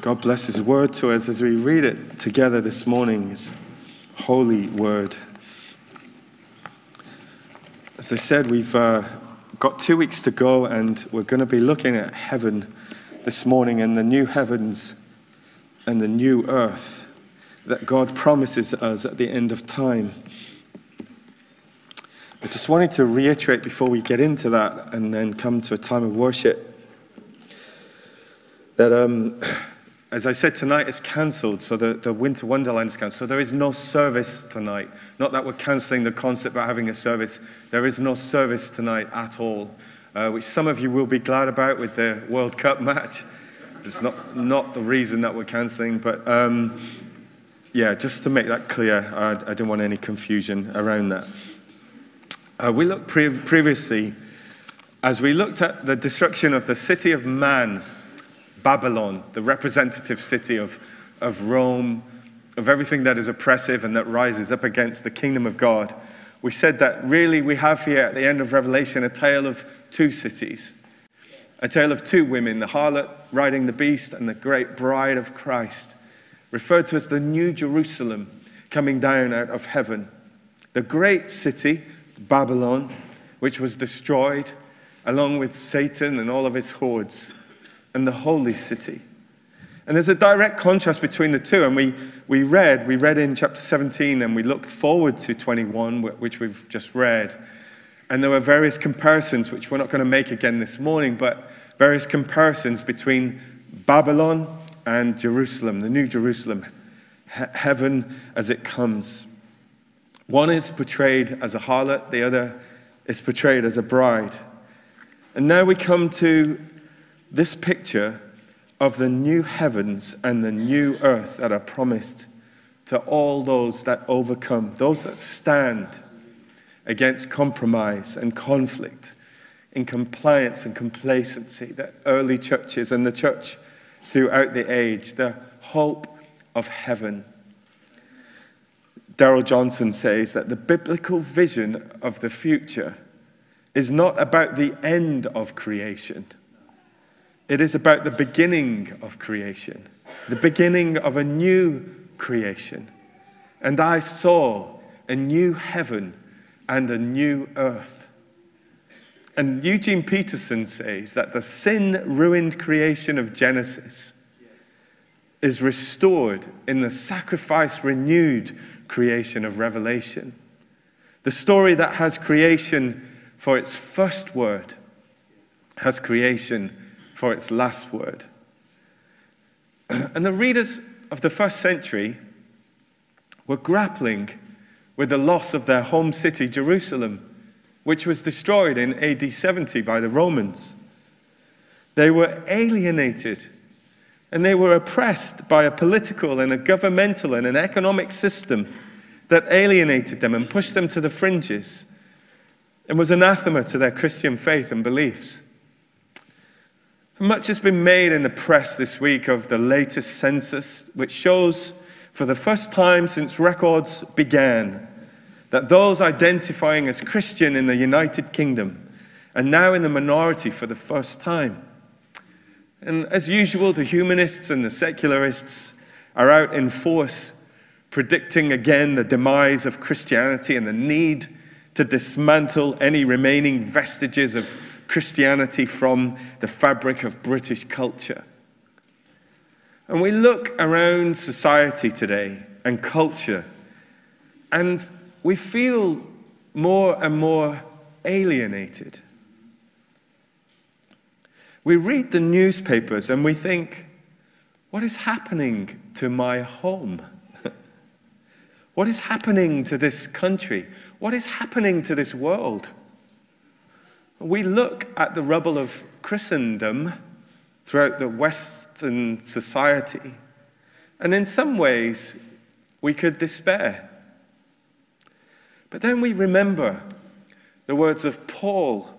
God bless His word to us as we read it together this morning, His holy word. As I said, we've uh, got two weeks to go, and we're going to be looking at heaven this morning and the new heavens and the new earth that God promises us at the end of time. I just wanted to reiterate before we get into that and then come to a time of worship that, um, as I said, tonight is cancelled. So the, the Winter Wonderland is cancelled. So there is no service tonight. Not that we're cancelling the concert, but having a service. There is no service tonight at all, uh, which some of you will be glad about with the World Cup match. It's not, not the reason that we're cancelling, but um, yeah, just to make that clear, I, I didn't want any confusion around that. Uh, we looked pre- previously, as we looked at the destruction of the city of man Babylon, the representative city of, of Rome, of everything that is oppressive and that rises up against the kingdom of God, we said that really we have here at the end of Revelation a tale of two cities, a tale of two women, the harlot riding the beast and the great bride of Christ, referred to as the New Jerusalem coming down out of heaven. The great city, Babylon, which was destroyed along with Satan and all of his hordes and the holy city. And there's a direct contrast between the two. And we, we read, we read in chapter 17 and we looked forward to 21, which we've just read. And there were various comparisons, which we're not going to make again this morning, but various comparisons between Babylon and Jerusalem, the new Jerusalem, he- heaven as it comes. One is portrayed as a harlot, the other is portrayed as a bride. And now we come to this picture of the new heavens and the new earth that are promised to all those that overcome, those that stand against compromise and conflict, in compliance and complacency, the early churches and the church throughout the age, the hope of heaven. Darrell Johnson says that the biblical vision of the future is not about the end of creation it is about the beginning of creation, the beginning of a new creation. And I saw a new heaven and a new earth. And Eugene Peterson says that the sin ruined creation of Genesis is restored in the sacrifice renewed creation of Revelation. The story that has creation for its first word has creation for its last word. And the readers of the first century were grappling with the loss of their home city, Jerusalem, which was destroyed in AD 70 by the Romans. They were alienated and they were oppressed by a political and a governmental and an economic system that alienated them and pushed them to the fringes and was anathema to their Christian faith and beliefs. Much has been made in the press this week of the latest census, which shows for the first time since records began that those identifying as Christian in the United Kingdom are now in the minority for the first time. And as usual, the humanists and the secularists are out in force, predicting again the demise of Christianity and the need to dismantle any remaining vestiges of Christianity from the fabric of British culture. And we look around society today and culture, and we feel more and more alienated. We read the newspapers and we think, what is happening to my home? what is happening to this country? What is happening to this world? We look at the rubble of Christendom throughout the Western society, and in some ways, we could despair. But then we remember the words of Paul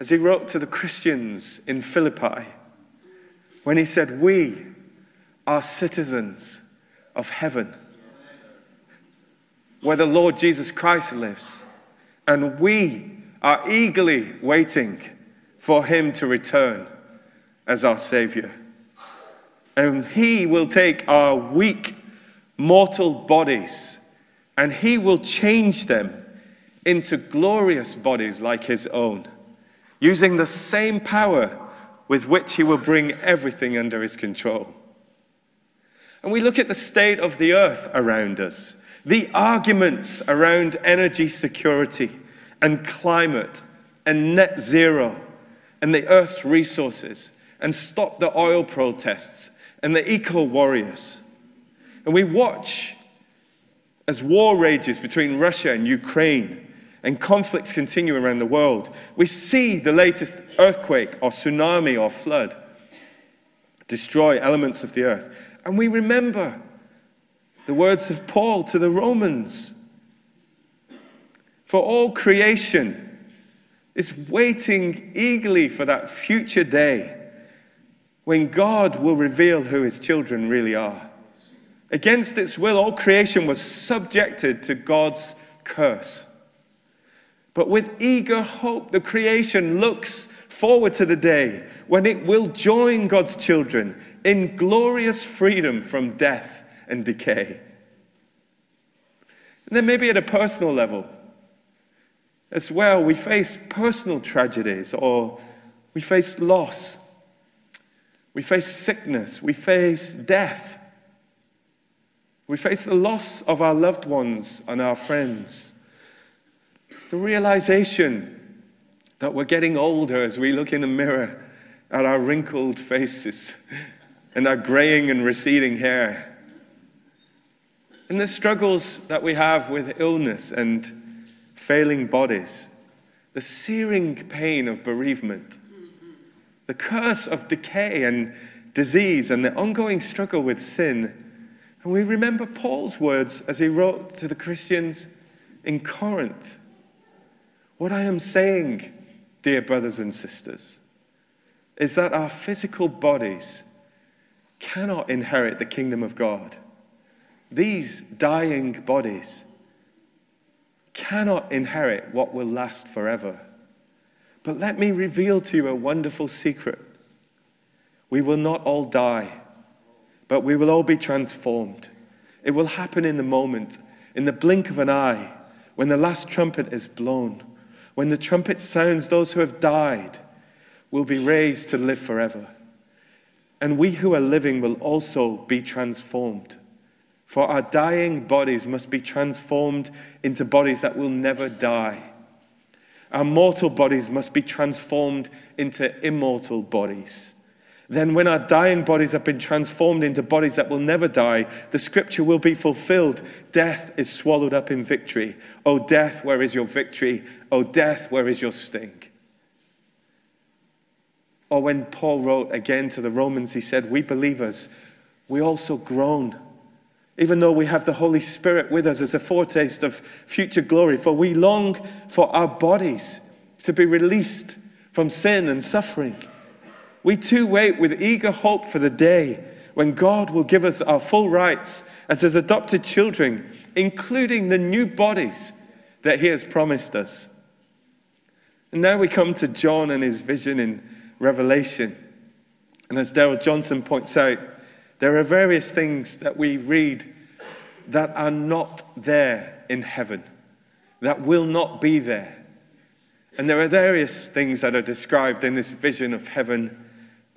as he wrote to the Christians in Philippi when he said, We are citizens of heaven, where the Lord Jesus Christ lives, and we are eagerly waiting for him to return as our Savior. And he will take our weak, mortal bodies and he will change them into glorious bodies like his own, using the same power with which he will bring everything under his control. And we look at the state of the earth around us, the arguments around energy security and climate and net zero and the earth's resources and stop the oil protests and the eco warriors. And we watch as war rages between Russia and Ukraine and conflicts continue around the world. We see the latest earthquake or tsunami or flood destroy elements of the earth. And we remember the words of Paul to the Romans. For all creation is waiting eagerly for that future day when God will reveal who his children really are. Against its will, all creation was subjected to God's curse. But with eager hope, the creation looks forward to the day when it will join God's children in glorious freedom from death and decay. And then, maybe at a personal level as well, we face personal tragedies or we face loss we face sickness. We face death. We face the loss of our loved ones and our friends. The realization that we're getting older as we look in the mirror at our wrinkled faces and our graying and receding hair. And the struggles that we have with illness and failing bodies, the searing pain of bereavement the curse of decay and disease and the ongoing struggle with sin. And we remember Paul's words as he wrote to the Christians in Corinth. What I am saying, dear brothers and sisters, is that our physical bodies cannot inherit the kingdom of God. These dying bodies cannot inherit what will last forever. But let me reveal to you a wonderful secret. We will not all die, but we will all be transformed. It will happen in the moment, in the blink of an eye, when the last trumpet is blown. When the trumpet sounds, those who have died will be raised to live forever. And we who are living will also be transformed. For our dying bodies must be transformed into bodies that will never die. Our mortal bodies must be transformed into immortal bodies. Then, when our dying bodies have been transformed into bodies that will never die, the scripture will be fulfilled. Death is swallowed up in victory. O death, where is your victory? O death, where is your sting? Or when Paul wrote again to the Romans, he said, We believers, we also groan even though we have the Holy Spirit with us as a foretaste of future glory. For we long for our bodies to be released from sin and suffering. We too wait with eager hope for the day when God will give us our full rights as His adopted children, including the new bodies that He has promised us. And now we come to John and his vision in Revelation. And as Darrell Johnson points out, there are various things that we read that are not there in heaven, that will not be there. And there are various things that are described in this vision of heaven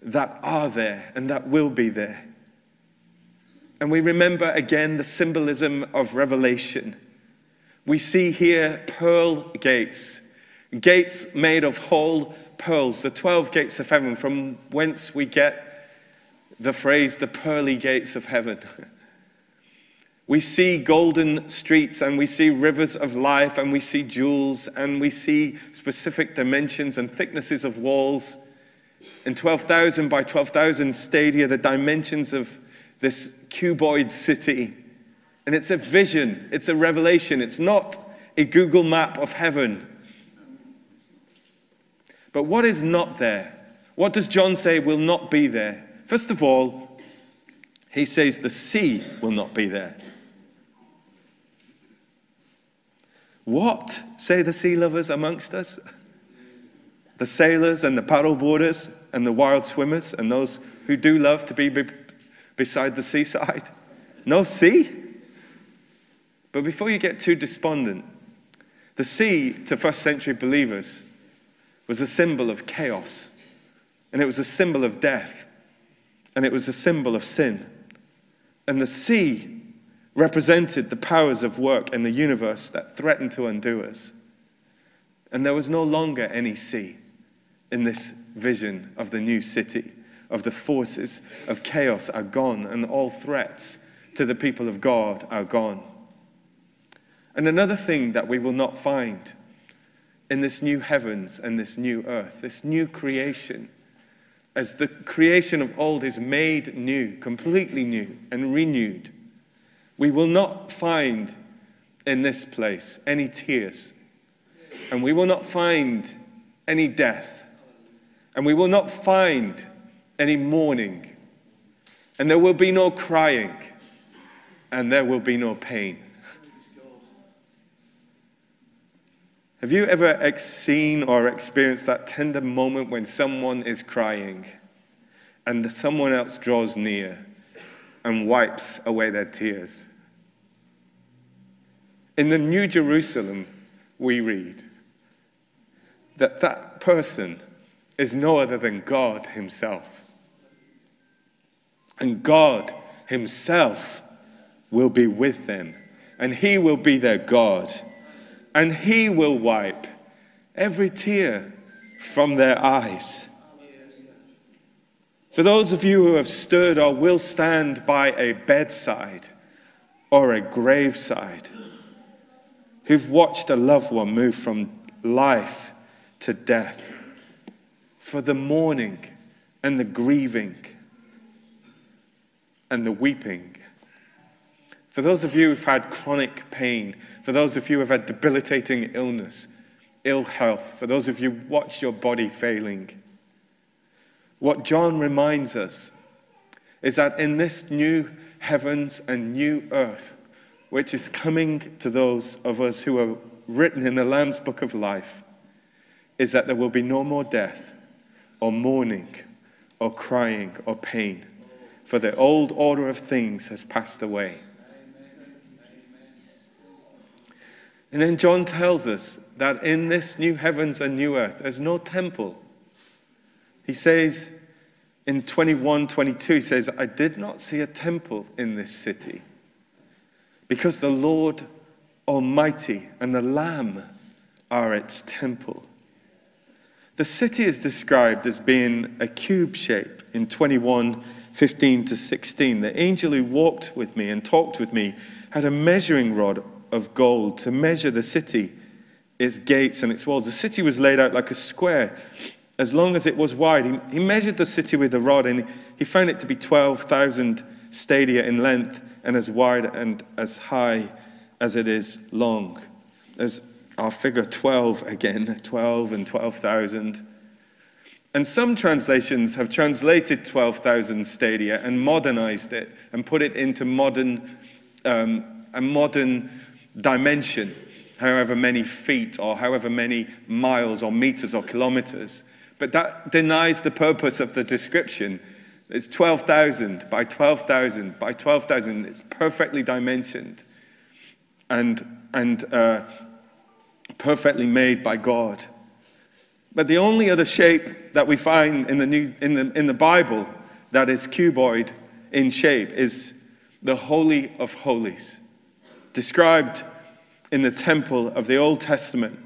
that are there and that will be there. And we remember again the symbolism of Revelation. We see here pearl gates, gates made of whole pearls, the 12 gates of heaven, from whence we get the phrase, the pearly gates of heaven. We see golden streets and we see rivers of life and we see jewels and we see specific dimensions and thicknesses of walls. In 12,000 by 12,000 stadia, the dimensions of this cuboid city. And it's a vision, it's a revelation, it's not a Google map of heaven. But what is not there? What does John say will not be there? First of all, he says the sea will not be there. What say the sea lovers amongst us? The sailors and the paddleboarders and the wild swimmers and those who do love to be beside the seaside? No sea? But before you get too despondent, the sea to first century believers was a symbol of chaos, and it was a symbol of death, and it was a symbol of sin. And the sea represented the powers of work in the universe that threatened to undo us. And there was no longer any sea in this vision of the new city, of the forces of chaos are gone, and all threats to the people of God are gone. And another thing that we will not find in this new heavens and this new earth, this new creation, as the creation of old is made new, completely new, and renewed, we will not find in this place any tears, and we will not find any death, and we will not find any mourning, and there will be no crying, and there will be no pain. Have you ever seen or experienced that tender moment when someone is crying and someone else draws near and wipes away their tears? In the New Jerusalem, we read that that person is no other than God Himself. And God Himself will be with them, and He will be their God and he will wipe every tear from their eyes. For those of you who have stood or will stand by a bedside or a graveside, who've watched a loved one move from life to death, for the mourning and the grieving and the weeping. For those of you who've had chronic pain, for those of you who've had debilitating illness, ill health, for those of you who watched your body failing, what John reminds us is that in this new heavens and new earth, which is coming to those of us who are written in the Lamb's book of life, is that there will be no more death or mourning or crying or pain, for the old order of things has passed away. And then John tells us that in this new heavens and new earth, there's no temple. He says in 21 22, he says, I did not see a temple in this city because the Lord Almighty and the Lamb are its temple. The city is described as being a cube shape in 21 15 to 16. The angel who walked with me and talked with me had a measuring rod of gold to measure the city, its gates and its walls. The city was laid out like a square, as long as it was wide. He, he measured the city with a rod, and he found it to be 12,000 stadia in length and as wide and as high as it is long. There's our figure 12 again 12 and 12,000. And some translations have translated 12,000 stadia and modernized it and put it into modern, um, a modern dimension, however many feet or however many miles or meters or kilometers. But that denies the purpose of the description. It's 12,000 by 12,000 by 12,000. It's perfectly dimensioned and, and uh, perfectly made by God. But the only other shape that we find in the, New, in the, in the Bible that is cuboid in shape is the Holy of Holies described in the temple of the Old Testament.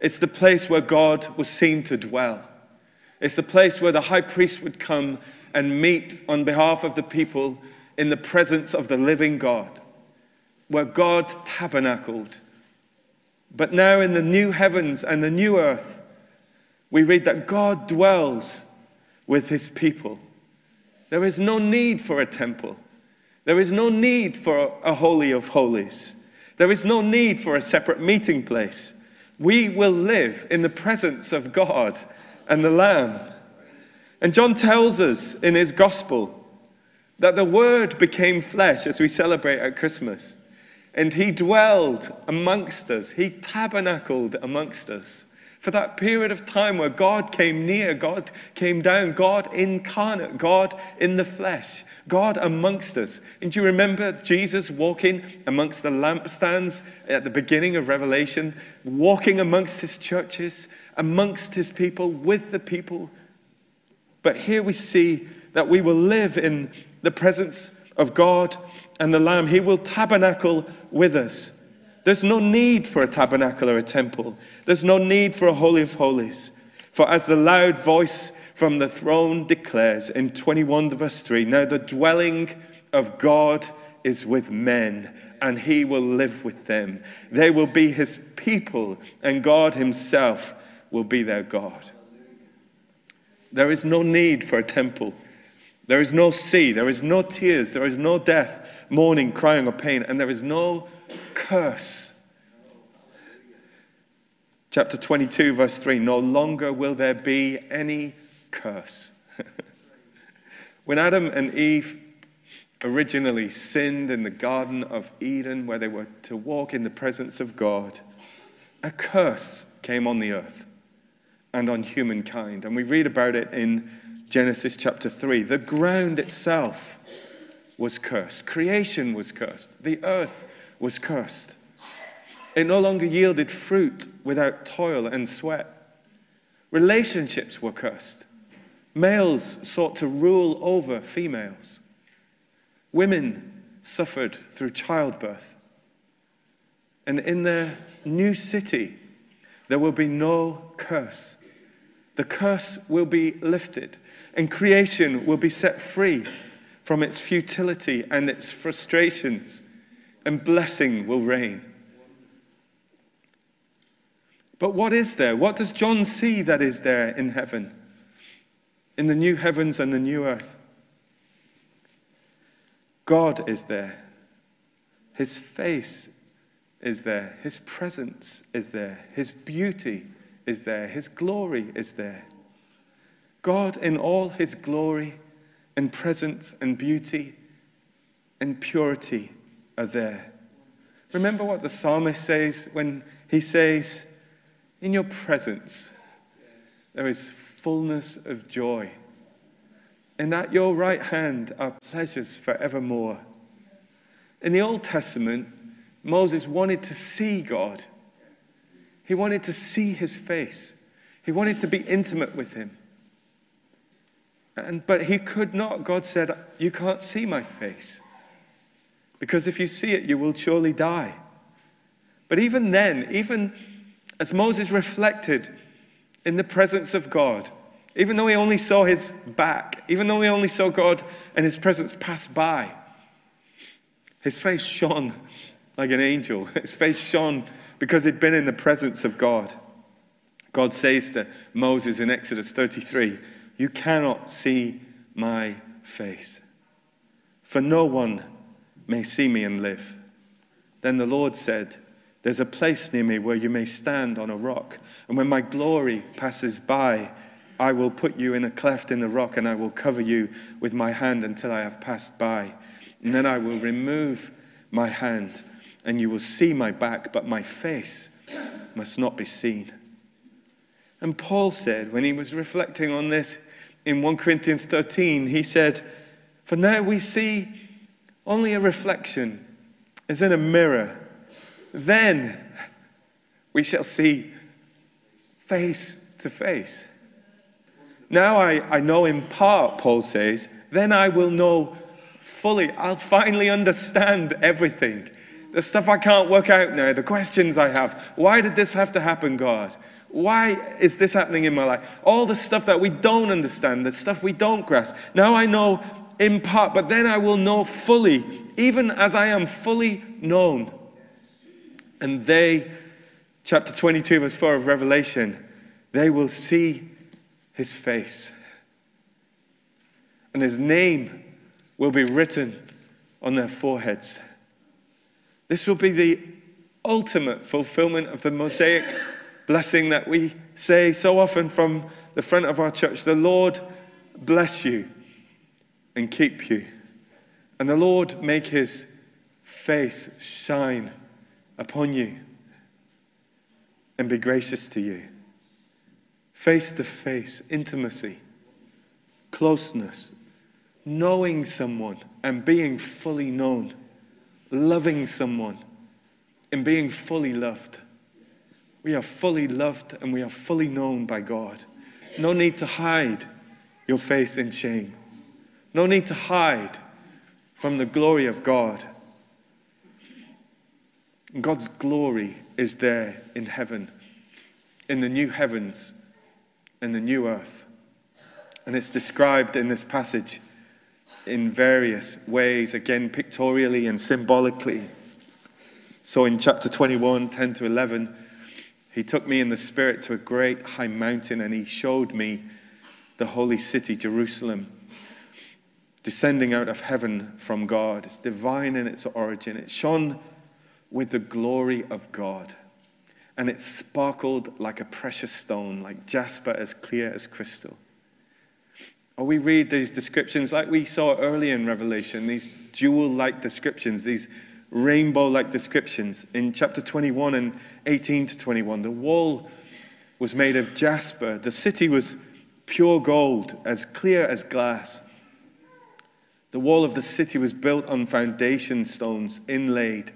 It's the place where God was seen to dwell. It's the place where the high priest would come and meet on behalf of the people in the presence of the living God, where God tabernacled. But now in the new heavens and the new earth, we read that God dwells with his people. There is no need for a temple. There is no need for a holy of holies. There is no need for a separate meeting place. We will live in the presence of God and the Lamb. And John tells us in his gospel that the Word became flesh as we celebrate at Christmas. And he dwelled amongst us, he tabernacled amongst us For that period of time where God came near, God came down, God incarnate, God in the flesh, God amongst us. And do you remember Jesus walking amongst the lampstands at the beginning of Revelation, walking amongst his churches, amongst his people, with the people? But here we see that we will live in the presence of God and the Lamb. He will tabernacle with us. There's no need for a tabernacle or a temple. There's no need for a Holy of Holies. For as the loud voice from the throne declares in 21 verse 3, now the dwelling of God is with men, and he will live with them. They will be his people, and God himself will be their God. There is no need for a temple. There is no sea. There is no tears. There is no death, mourning, crying, or pain. And there is no curse. Chapter 22, verse 3 No longer will there be any curse. when Adam and Eve originally sinned in the Garden of Eden, where they were to walk in the presence of God, a curse came on the earth and on humankind. And we read about it in Genesis chapter 3. The ground itself was cursed, creation was cursed, the earth was cursed. It no longer yielded fruit without toil and sweat. Relationships were cursed. Males sought to rule over females. Women suffered through childbirth. And in the new city, there will be no curse. The curse will be lifted, and creation will be set free from its futility and its frustrations and blessing will reign. But what is there? What does John see that is there in heaven, in the new heavens and the new earth? God is there. His face is there. His presence is there. His beauty is there. His glory is there. God, in all his glory and presence and beauty and purity, are there. Remember what the psalmist says when he says, In your presence there is fullness of joy, and at your right hand are pleasures forevermore. In the Old Testament, Moses wanted to see God. He wanted to see his face. He wanted to be intimate with him. And, but he could not. God said, You can't see my face. Because if you see it, you will surely die. But even then, even as Moses reflected in the presence of God, even though he only saw his back, even though he only saw God and his presence pass by, his face shone like an angel. His face shone because he'd been in the presence of God. God says to Moses in Exodus 33, You cannot see my face, for no one may see me and live. Then the Lord said, There's a place near me where you may stand on a rock, and when my glory passes by, I will put you in a cleft in the rock, and I will cover you with my hand until I have passed by. And then I will remove my hand, and you will see my back, but my face must not be seen. And Paul said, when he was reflecting on this in 1 Corinthians 13, he said, For now we see only a reflection as in a mirror. Then we shall see face to face. Now I, I know in part, Paul says, then I will know fully. I'll finally understand everything. The stuff I can't work out now, the questions I have. Why did this have to happen, God? Why is this happening in my life? All the stuff that we don't understand, the stuff we don't grasp. Now I know in part, but then I will know fully, even as I am fully known. And they, chapter 22, verse 4 of Revelation, they will see his face. And his name will be written on their foreheads. This will be the ultimate fulfillment of the Mosaic blessing that we say so often from the front of our church. The Lord bless you and keep you. And the Lord make his face shine upon you and be gracious to you. face to face, intimacy, closeness, knowing someone and being fully known, loving someone and being fully loved. We are fully loved and we are fully known by God. No need to hide your face in shame. No need to hide from the glory of God. God's glory is there in heaven, in the new heavens and the new earth. And it's described in this passage in various ways, again, pictorially and symbolically. So in chapter 21, 10 to 11, he took me in the Spirit to a great high mountain and he showed me the holy city, Jerusalem, descending out of heaven from God. It's divine in its origin. It shone with the glory of God and it sparkled like a precious stone, like jasper, as clear as crystal. Or we read these descriptions like we saw earlier in Revelation, these jewel like descriptions, these rainbow like descriptions. In chapter 21 and 18 to 21, the wall was made of jasper, the city was pure gold, as clear as glass. The wall of the city was built on foundation stones inlaid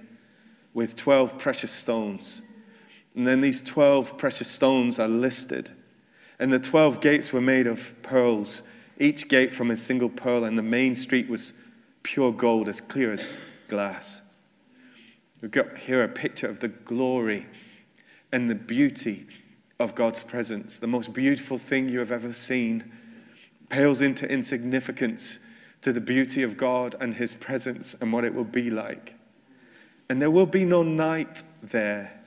with 12 precious stones. And then these 12 precious stones are listed. And the 12 gates were made of pearls, each gate from a single pearl, and the main street was pure gold, as clear as glass. We've got here a picture of the glory and the beauty of God's presence. The most beautiful thing you have ever seen pales into insignificance to the beauty of God and His presence and what it will be like. And there will be no night there,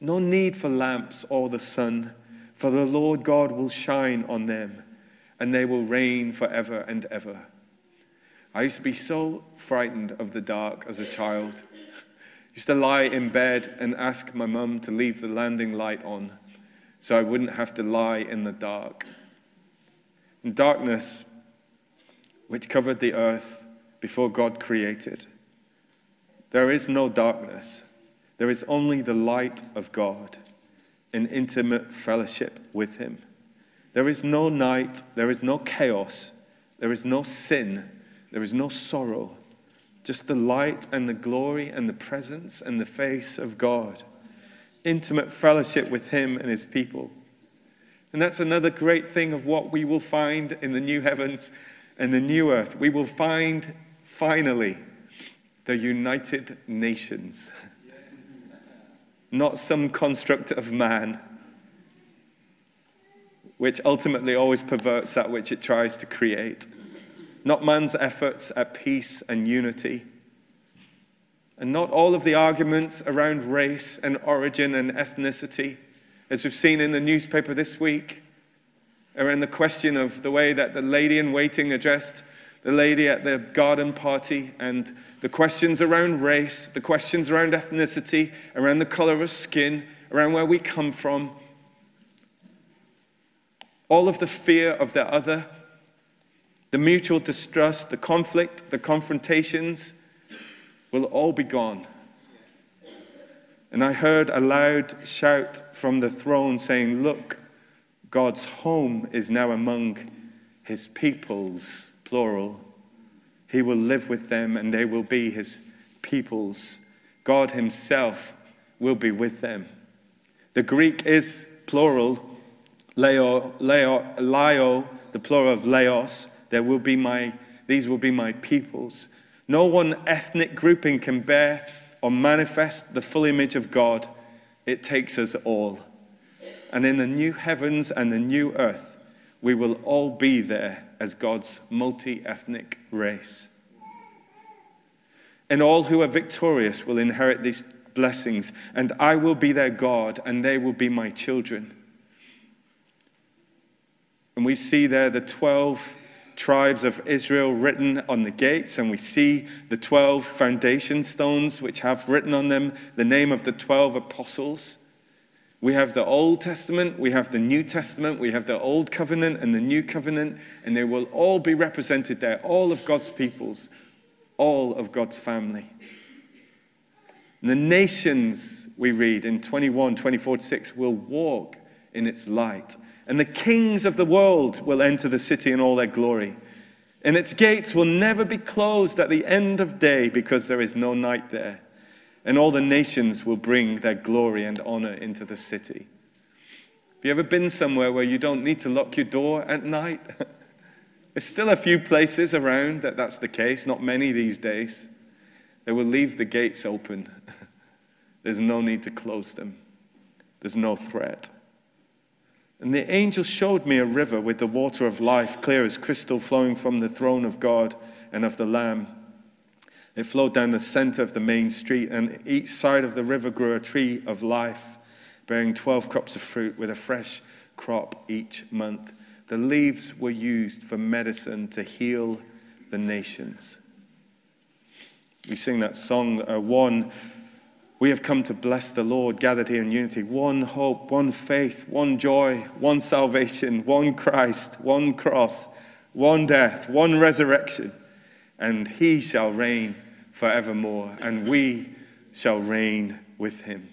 no need for lamps or the sun, for the Lord God will shine on them, and they will reign forever and ever. I used to be so frightened of the dark as a child used to lie in bed and ask my mum to leave the landing light on so I wouldn't have to lie in the dark. And darkness, which covered the earth before God created, there is no darkness. There is only the light of God in intimate fellowship with Him. There is no night, there is no chaos, there is no sin, there is no sorrow, just the light and the glory and the presence and the face of God. Intimate fellowship with Him and His people. And that's another great thing of what we will find in the new heavens and the new earth. We will find finally the United Nations, not some construct of man, which ultimately always perverts that which it tries to create not man's efforts at peace and unity, and not all of the arguments around race and origin and ethnicity, as we've seen in the newspaper this week, around the question of the way that the lady in waiting addressed the lady at the garden party, and the questions around race, the questions around ethnicity, around the color of skin, around where we come from. All of the fear of the other the mutual distrust, the conflict, the confrontations will all be gone. And I heard a loud shout from the throne saying, Look, God's home is now among his peoples, plural. He will live with them and they will be his peoples. God himself will be with them. The Greek is plural, leo, leo, leo the plural of laos, there will be my, these will be my peoples. No one ethnic grouping can bear or manifest the full image of God. It takes us all. And in the new heavens and the new earth, we will all be there as God's multi ethnic race. And all who are victorious will inherit these blessings, and I will be their God, and they will be my children. And we see there the 12 tribes of Israel written on the gates, and we see the 12 foundation stones which have written on them the name of the 12 apostles. We have the Old Testament, we have the New Testament, we have the Old Covenant and the New Covenant, and they will all be represented there, all of God's peoples, all of God's family. And the nations, we read in 21, 24 6, will walk in its light and the kings of the world will enter the city in all their glory. And its gates will never be closed at the end of day because there is no night there. And all the nations will bring their glory and honor into the city. Have you ever been somewhere where you don't need to lock your door at night? There's still a few places around that that's the case, not many these days. They will leave the gates open. There's no need to close them, there's no threat. And the angel showed me a river with the water of life, clear as crystal, flowing from the throne of God and of the Lamb. It flowed down the center of the main street, and each side of the river grew a tree of life, bearing 12 crops of fruit with a fresh crop each month. The leaves were used for medicine to heal the nations. We sing that song, uh, one we have come to bless the Lord, gathered here in unity. One hope, one faith, one joy, one salvation, one Christ, one cross, one death, one resurrection. And he shall reign forevermore, and we shall reign with him.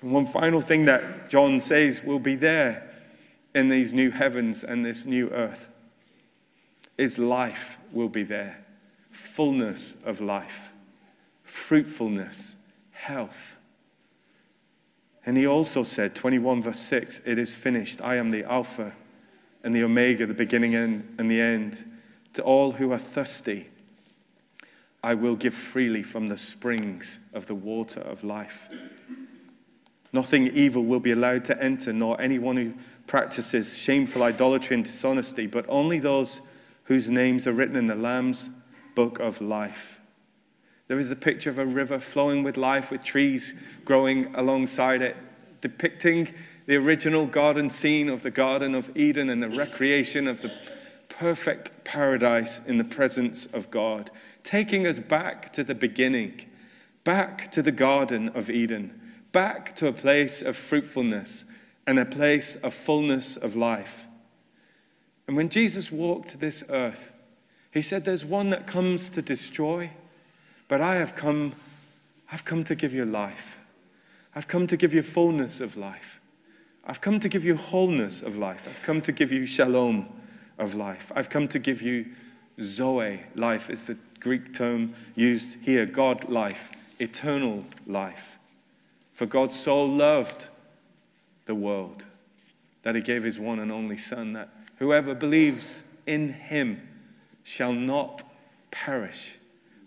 And one final thing that John says will be there in these new heavens and this new earth is life will be there, fullness of life fruitfulness, health. And he also said, 21 verse 6, it is finished. I am the Alpha and the Omega, the beginning and the end. To all who are thirsty, I will give freely from the springs of the water of life. Nothing evil will be allowed to enter, nor anyone who practices shameful idolatry and dishonesty, but only those whose names are written in the Lamb's book of life. There is a picture of a river flowing with life, with trees growing alongside it, depicting the original garden scene of the Garden of Eden and the recreation of the perfect paradise in the presence of God, taking us back to the beginning, back to the Garden of Eden, back to a place of fruitfulness and a place of fullness of life. And when Jesus walked this earth, he said, There's one that comes to destroy but I have come, I've come to give you life. I've come to give you fullness of life. I've come to give you wholeness of life. I've come to give you shalom of life. I've come to give you zoe, life is the Greek term used here, God life, eternal life. For God so loved the world that he gave his one and only Son, that whoever believes in him shall not perish,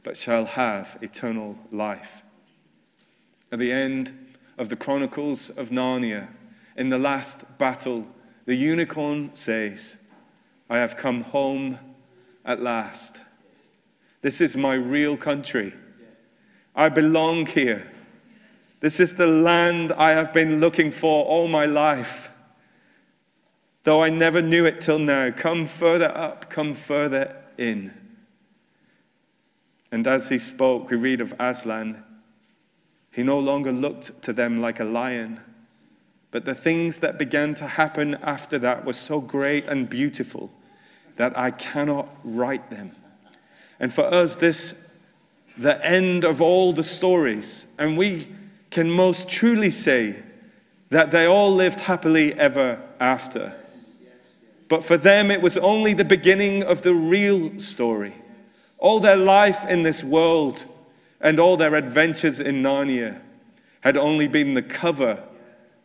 but shall have eternal life. At the end of the Chronicles of Narnia, in the last battle, the unicorn says, I have come home at last. This is my real country. I belong here. This is the land I have been looking for all my life. Though I never knew it till now, come further up, come further in. And as he spoke, we read of Aslan. He no longer looked to them like a lion, but the things that began to happen after that were so great and beautiful that I cannot write them. And for us, this the end of all the stories, and we can most truly say that they all lived happily ever after. But for them, it was only the beginning of the real story. All their life in this world and all their adventures in Narnia had only been the cover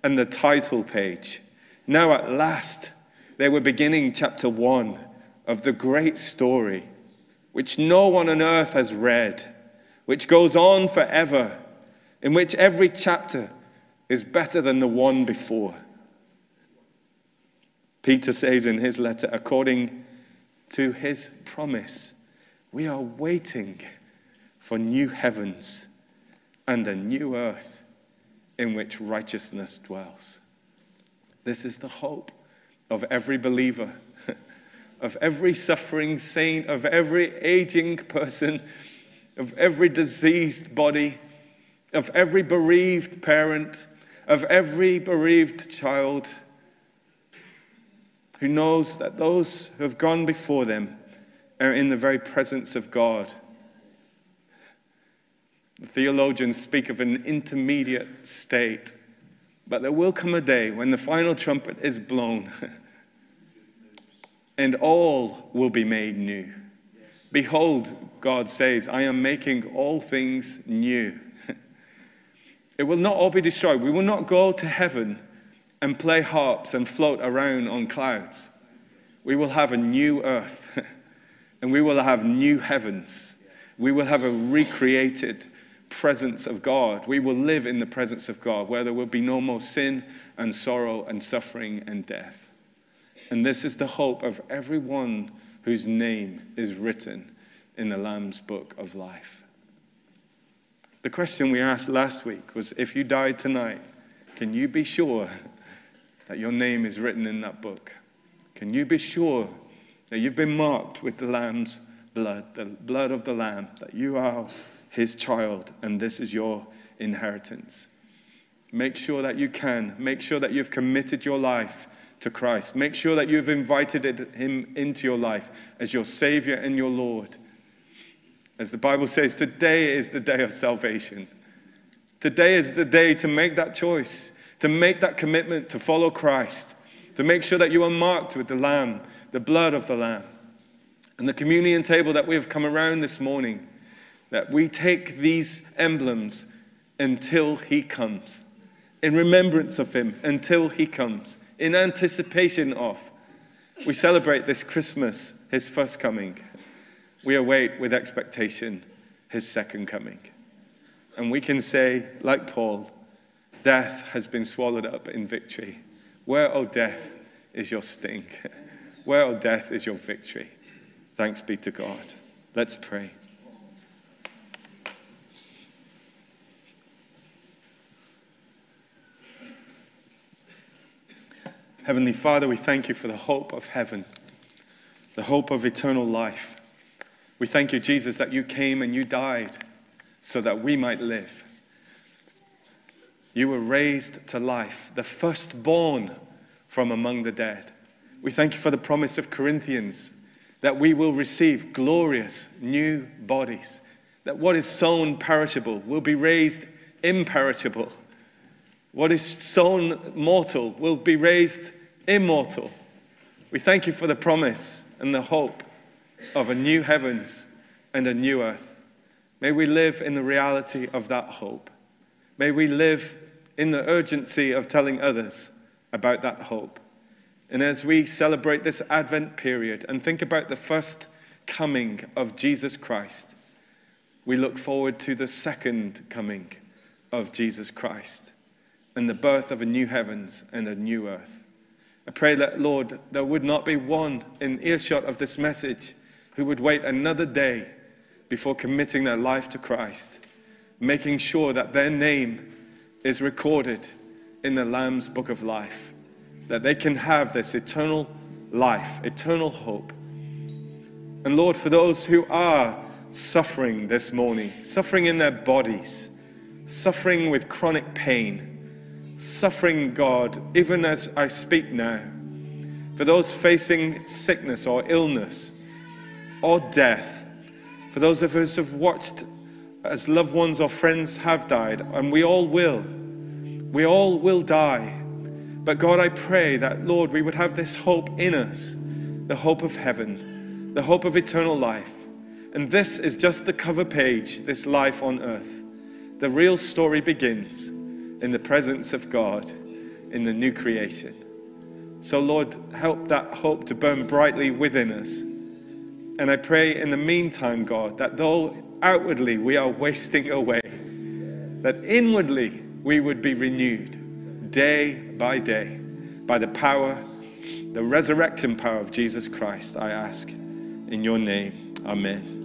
and the title page. Now, at last, they were beginning chapter one of the great story, which no one on earth has read, which goes on forever, in which every chapter is better than the one before. Peter says in his letter, according to his promise, we are waiting for new heavens and a new earth in which righteousness dwells. This is the hope of every believer, of every suffering saint, of every aging person, of every diseased body, of every bereaved parent, of every bereaved child who knows that those who have gone before them are in the very presence of God. The theologians speak of an intermediate state But there will come a day when the final trumpet is blown and all will be made new. Behold, God says, I am making all things new. it will not all be destroyed. We will not go to heaven and play harps and float around on clouds. We will have a new earth and we will have new heavens. We will have a recreated presence of God. We will live in the presence of God where there will be no more sin and sorrow and suffering and death. And this is the hope of everyone whose name is written in the Lamb's book of life. The question we asked last week was if you died tonight, can you be sure that your name is written in that book? Can you be sure that you've been marked with the Lamb's blood, the blood of the Lamb, that you are his child and this is your inheritance? Make sure that you can. Make sure that you've committed your life to Christ. Make sure that you've invited him into your life as your Savior and your Lord. As the Bible says, today is the day of salvation. Today is the day to make that choice, to make that commitment to follow Christ, to make sure that you are marked with the Lamb, the blood of the Lamb. And the communion table that we have come around this morning, that we take these emblems until He comes, in remembrance of Him, until He comes, in anticipation of. We celebrate this Christmas His first coming we await with expectation his second coming. And we can say, like Paul, death has been swallowed up in victory. Where, O oh, death, is your sting? Where, death, is your victory? Thanks be to God. Let's pray. Heavenly Father, we thank you for the hope of heaven, the hope of eternal life. We thank you, Jesus, that you came and you died so that we might live. You were raised to life, the firstborn from among the dead. We thank you for the promise of Corinthians that we will receive glorious new bodies, that what is sown perishable will be raised imperishable. What is sown mortal will be raised immortal. We thank you for the promise and the hope of a new heavens and a new earth. May we live in the reality of that hope. May we live in the urgency of telling others about that hope. And as we celebrate this Advent period and think about the first coming of Jesus Christ, we look forward to the second coming of Jesus Christ and the birth of a new heavens and a new earth. I pray that, Lord, there would not be one in earshot of this message who would wait another day before committing their life to Christ, making sure that their name is recorded in the Lamb's book of life, that they can have this eternal life, eternal hope. And Lord, for those who are suffering this morning, suffering in their bodies, suffering with chronic pain, suffering, God, even as I speak now, for those facing sickness or illness, or death. For those of us who have watched as loved ones or friends have died, and we all will, we all will die. But God, I pray that, Lord, we would have this hope in us the hope of heaven, the hope of eternal life. And this is just the cover page, this life on earth. The real story begins in the presence of God in the new creation. So, Lord, help that hope to burn brightly within us and I pray in the meantime, God, that though outwardly we are wasting away, that inwardly we would be renewed day by day by the power, the resurrecting power of Jesus Christ, I ask. In your name, amen.